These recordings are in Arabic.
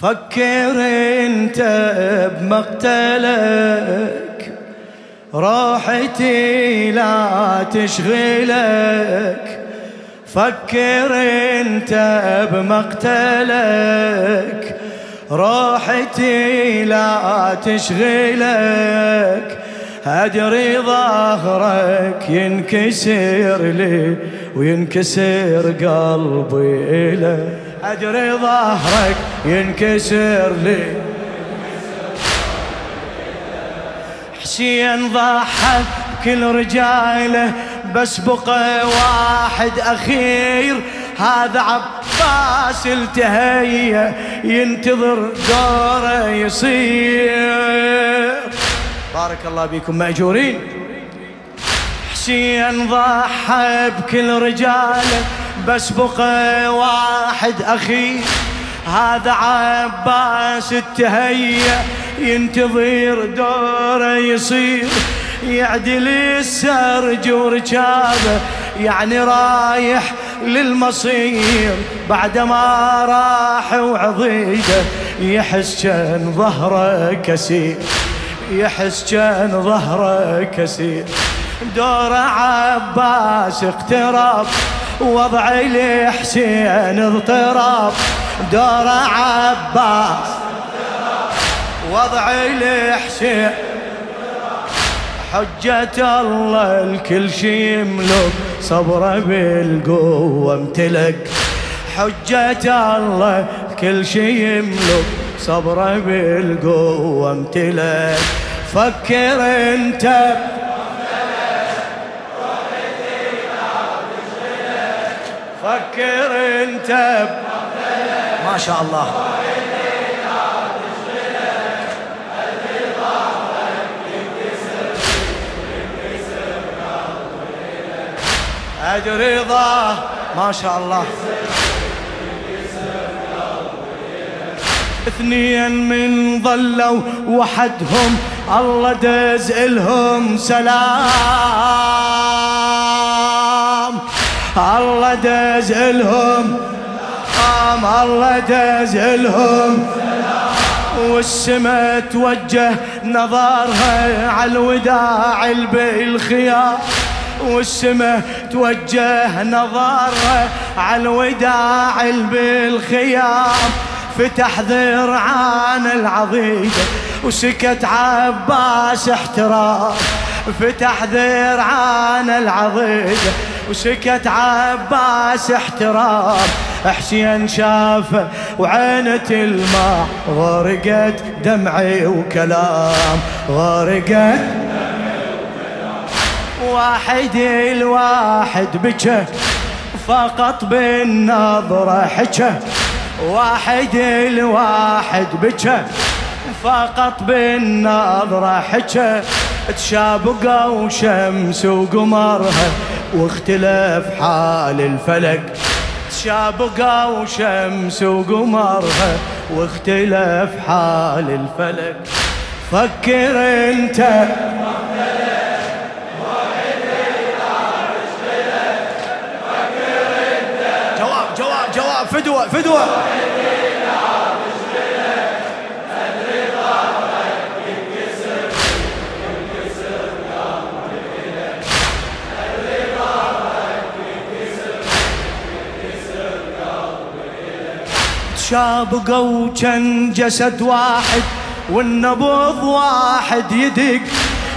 فكر انت بمقتلك راحتي لا تشغلك. فكر انت بمقتلك راحتي لا تشغلك. أدري ظهرك ينكسر لي وينكسر قلبي له أدري ظهرك ينكسر لي. حسين ضحى بكل رجاله بس بقى واحد أخير. هذا عباس التهيأ ينتظر دوره يصير. بارك الله بكم مأجورين. حسين ضحى بكل رجاله بس بقى واحد أخير هذا عباس التهيأ ينتظر دوره يصير. يعدل السرج ورجابه يعني رايح للمصير. بعد ما راح وعضيده يحس كان ظهره كسير. يحس كان ظهره كسير. دور عباس اقترب وضع لحسين اضطراب دور عباس. وضع لحسين حجة الله الكل شي يملك صبره بالقوة امتلك. حجة الله كل شي يملك صبره بالقوة امتلك. فكر انت انت ما شاء الله. ادري رضا. ما شاء الله. اثنين من ظلوا وحدهم الله دز إلهم سلام. الله دز الهم سلام الله دز الهم والسما توجه نظرها على الوداع بالخيار. والسما توجه نظرها على الوداع بالخيام فتح ذرعان العضيدة وسكت عباس احترام. فتح ذرعان العضيدة وسكت عباس احترام حسين شافه وعينة الماء غرقت دمعي وكلام غرقت واحد الواحد بكى فقط بالنظرة حكى واحد الواحد بكى فقط بالنظرة حكى تشابقوا شمس وقمرها واختلف حال الفلك تشابقوا شمس وقمرها واختلف حال الفلك. فكر أنت. جواب جواب جواب فدوة فدوة تشابقوا كان جسد واحد والنبض واحد يدق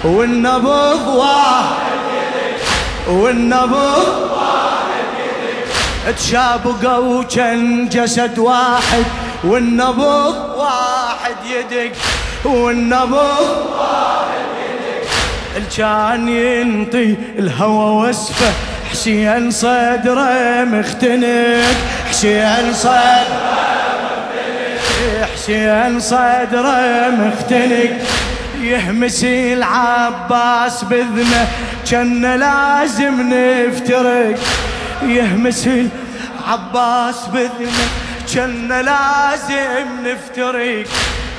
والنبض واحد يدق والنبض تشابقوا كان جسد واحد والنبض واحد يدق والنبض واحد يدق. كان ينطي الهوى وصفه حسين صدره مختنق حسين صدره حسين صدره مختنق. يهمس العباس بذنه كان لازم نفترق. يهمس العباس بذنه كان لازم نفترق.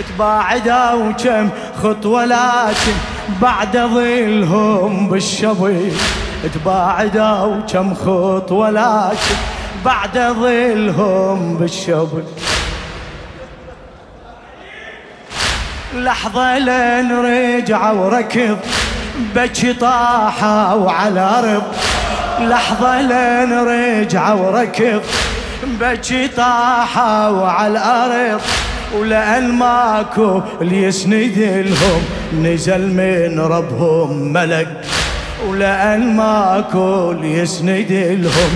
تباعدا وكم خطوة لكن بعد ظلهم بالشبيب تباعدا وكم خطوة لكن بعد ظلهم بالشبيب لحظة لين رجع وركض بكي طاحة وعلى أرض. لحظة لين رجع وركض بكي طاحة وعلى الأرض ولأن ماكو اللي يسند لهم نزل من ربهم ملك. ولأن ماكو اللي يسند لهم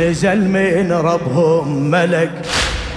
نزل من ربهم ملك.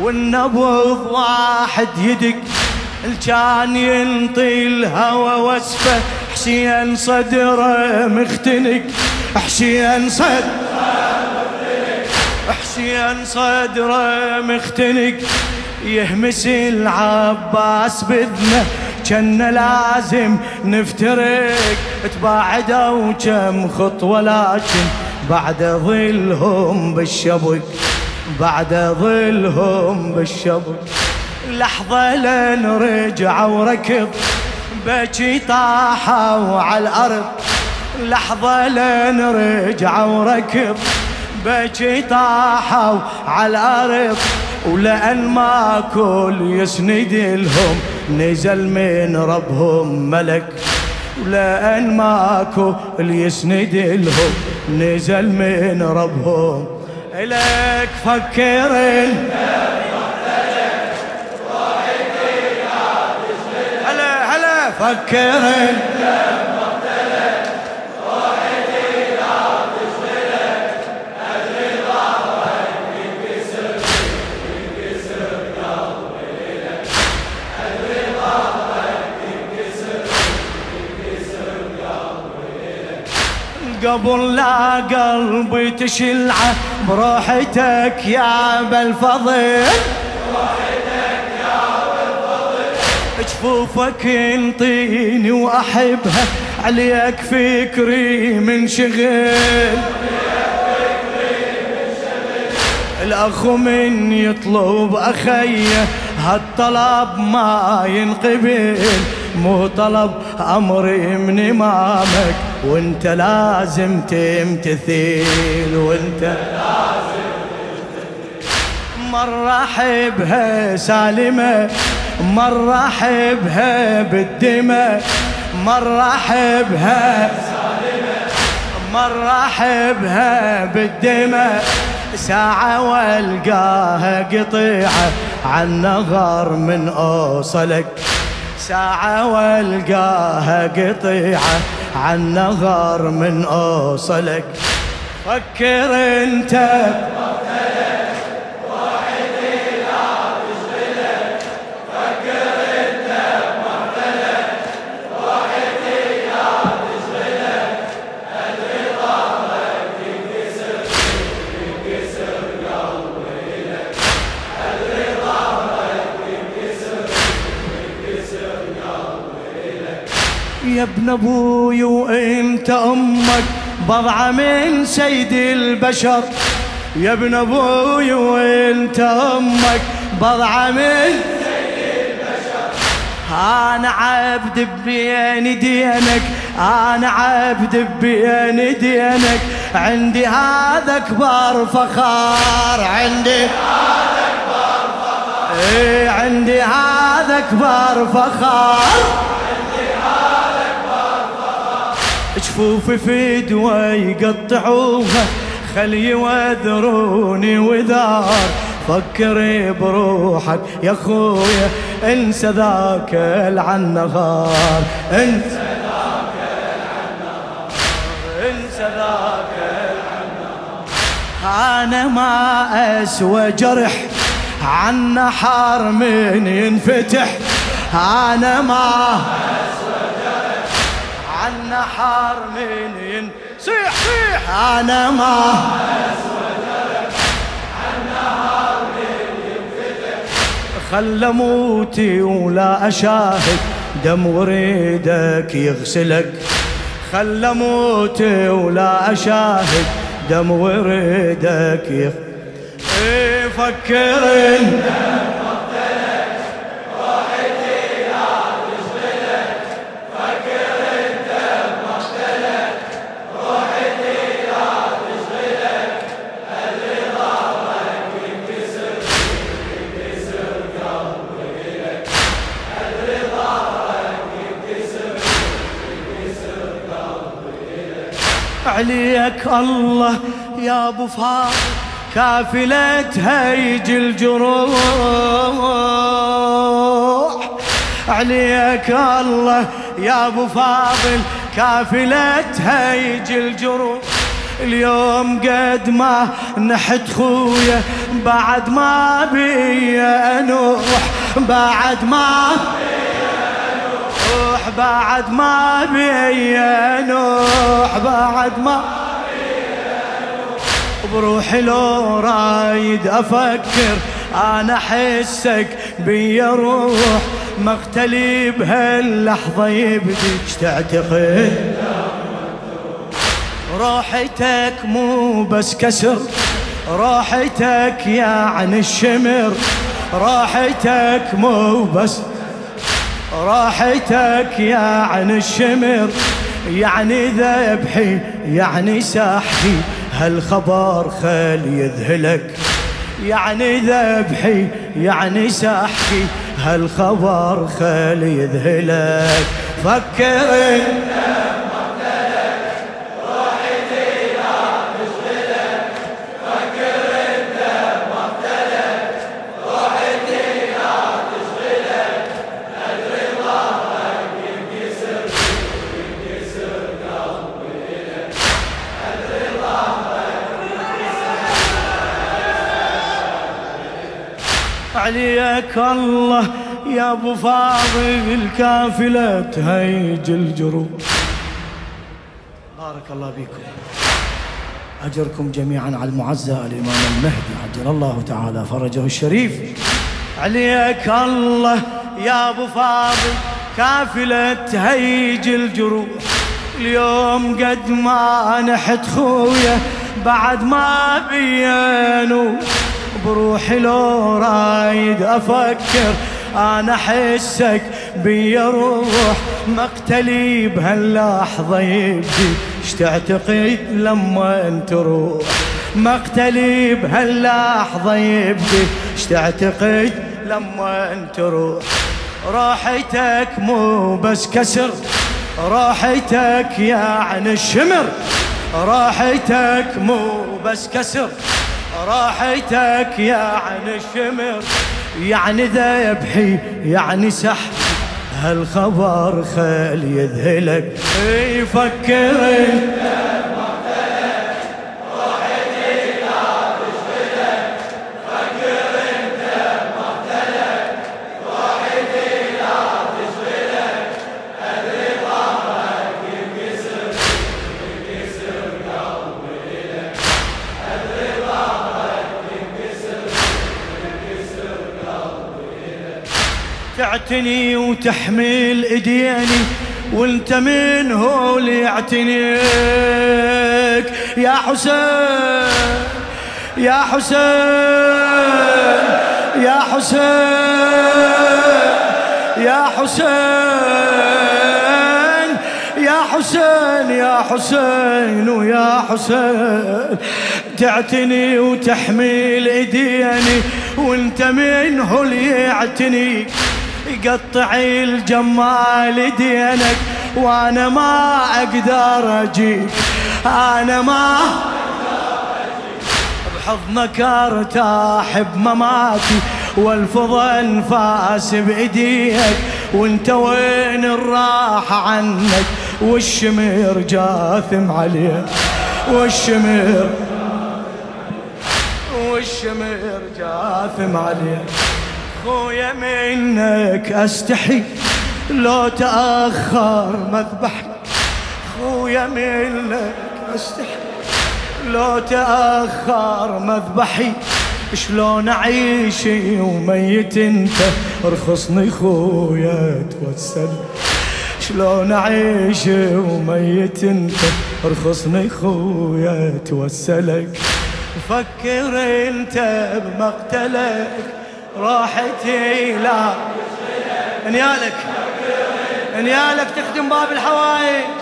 والنبض واحد يدق كان ينطي الهوى وسفه حسين صدره مختنق حسين صدره حسين صدره مختنق يهمس العباس بذنه كان لازم نفترق تباعدوا كم خطوة لكن بعد ظلهم بالشبك. بعد ظلهم بالشبك لحظة لين رجع وركض بكي طاحوا على الأرض. لحظة لين رجع وركض بكي طاحوا على الأرض. ولأن ما كل يسند لهم نزل من ربهم ملك. ولأن ماكو اللي يسند لهم نزل من ربهم إلك فكرن هلا هلا فكرن قبل لا قلبي تشلعه بروحتك يا بالفضل. بروحتك يا جفوفك انطيني وأحبها. عليك فكري من شغل. الأخ من يطلب اخيه هالطلب ما ينقبل. مو طلب امري من امامك وانت لازم تمتثل وانت لازم مرة احبها سالمة مرة احبها بالدماء مرة احبها مرة احبها بالدماء ساعة والقاها قطيعة عن نغر من أوصلك. ساعة والقاها قطيعة عن نغر من أوصلك. فكر أنت يا ابن أبوي وإنت أمك بضعة من سيد البشر. يا ابن أبوي وإنت أمك بضعة من سيد البشر. أنا عبد بين دينك أنا عبد بين دينك. عندي هذا أكبر فخار عندي هذا أكبر فخار. إيه عندي هذا أكبر فخار. جفوفي في دوا يقطعوها خلي يوذروني وذار فكري بروحك يا خويا انسى ذاك العنغار انسى ذاك العنغار انسى ذاك العنغار أنا ما أسوى جرح عن نحر من ينفتح. أنا ما النحر من صيح صيح أنا ما خل موتي ولا أشاهد دم وريدك يغسلك. خل موت ولا أشاهد دم وريدك يغسلك إيه فكر عليك الله يا أبو فاضل كافلة هيج الجروح. عليك الله يا أبو فاضل كافلة هيج الجروح. اليوم قد ما نحت خويا بعد ما بي أنوح بعد ما نوح بعد ما بي نوح بعد ما بروحي لو رايد أفكر أنا احسك بي روح مقتلي بهاللحظة يبدي تعتقد. روحتك مو بس كسر روحتك يعني الشمر روحتك مو بس راحتك يا عن الشمر يعني ذبحي يعني ساحي. هالخبر خل يذهلك يعني ذبحي يعني ساحي. هالخبر خل يذهلك. فكر عليك الله يا أبو فاضل الكافلة تهيج الجروح. بارك الله بكم أجركم جميعا على المعزى الإمام المهدي عجل الله تعالى فرجه الشريف. عليك الله يا أبو فاضل كافلة تهيج الجروح. اليوم قد ما نحت خويا بعد ما بيانو بروحي لو رايد أفكر أنا احسك بي روح. مقتلي بهاللحظة يبدي اش تعتقد لما تروح مقتلي بهاللحظة يبدي اش تعتقد لما تروح راحتك مو بس كسر راحتك يعني الشمر راحتك مو بس كسر. راحتك يعني الشمر يعني ذبحي يعني سحب هالخبر خل يذهلك يفكر. تعتني وتحمل إيديني وأنت من هو اللي يعتنيك. يا حسين يا حسين يا حسين يا حسين يا حسين يا حسين ويا حسين. تعتني وتحمل إيديني وأنت من هو اللي يعتنيك. يقطع الجمال دينك وأنا ما أقدر اجيك أنا ما بحضنك ارتاح بمماتي والفض انفاس بإيديك وأنت وين الراحة عنك؟ والشمر جاثم عليك والشمر والشمر جاثم عليك. خويا منك أستحي لو تأخر مذبحي خويا منك أستحي لو تأخر مذبحي. شلون أعيش وميت أنت؟ ارخصني خويا توسل. شلون اعيش وميت أنت؟ ارخصني خويا توسلك. فكر أنت بمقتلك. راحتي لا إنيالك. إنيالك تخدم باب الحوائج.